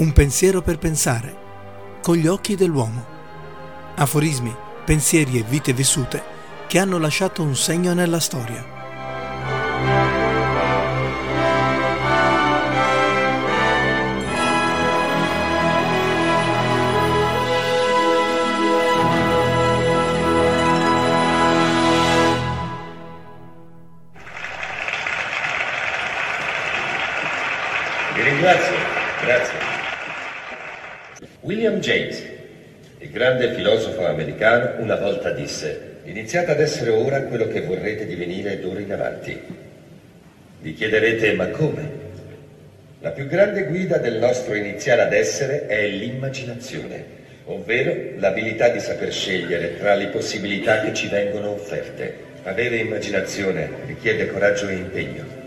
Un pensiero per pensare, con gli occhi dell'uomo. Aforismi, pensieri e vite vissute che hanno lasciato un segno nella storia. Vi ringrazio, grazie. William James, il grande filosofo americano, una volta disse, iniziate ad essere ora quello che vorrete divenire d'ora in avanti. Vi chiederete, ma come? La più grande guida del nostro iniziare ad essere è l'immaginazione, ovvero l'abilità di saper scegliere tra le possibilità che ci vengono offerte. Avere immaginazione richiede coraggio e impegno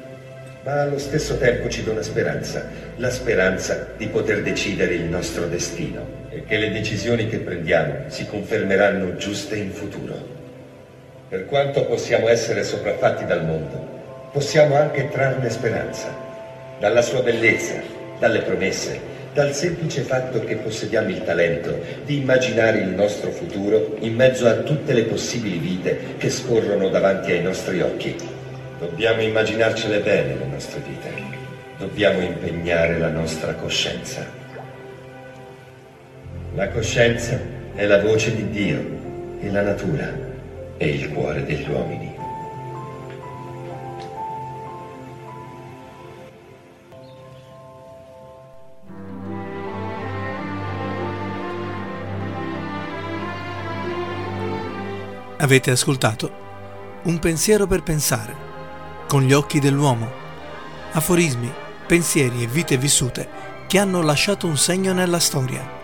ma allo stesso tempo ci dona speranza, la speranza di poter decidere il nostro destino e che le decisioni che prendiamo si confermeranno giuste in futuro. Per quanto possiamo essere sopraffatti dal mondo, possiamo anche trarne speranza, dalla sua bellezza, dalle promesse, dal semplice fatto che possediamo il talento di immaginare il nostro futuro in mezzo a tutte le possibili vite che scorrono davanti ai nostri occhi. Dobbiamo immaginarcele bene le nostre vite. Dobbiamo impegnare la nostra coscienza. La coscienza è la voce di Dio e la natura è il cuore degli uomini. Avete ascoltato Un pensiero per pensare, con gli occhi dell'uomo. Aforismi, pensieri e vite vissute che hanno lasciato un segno nella storia.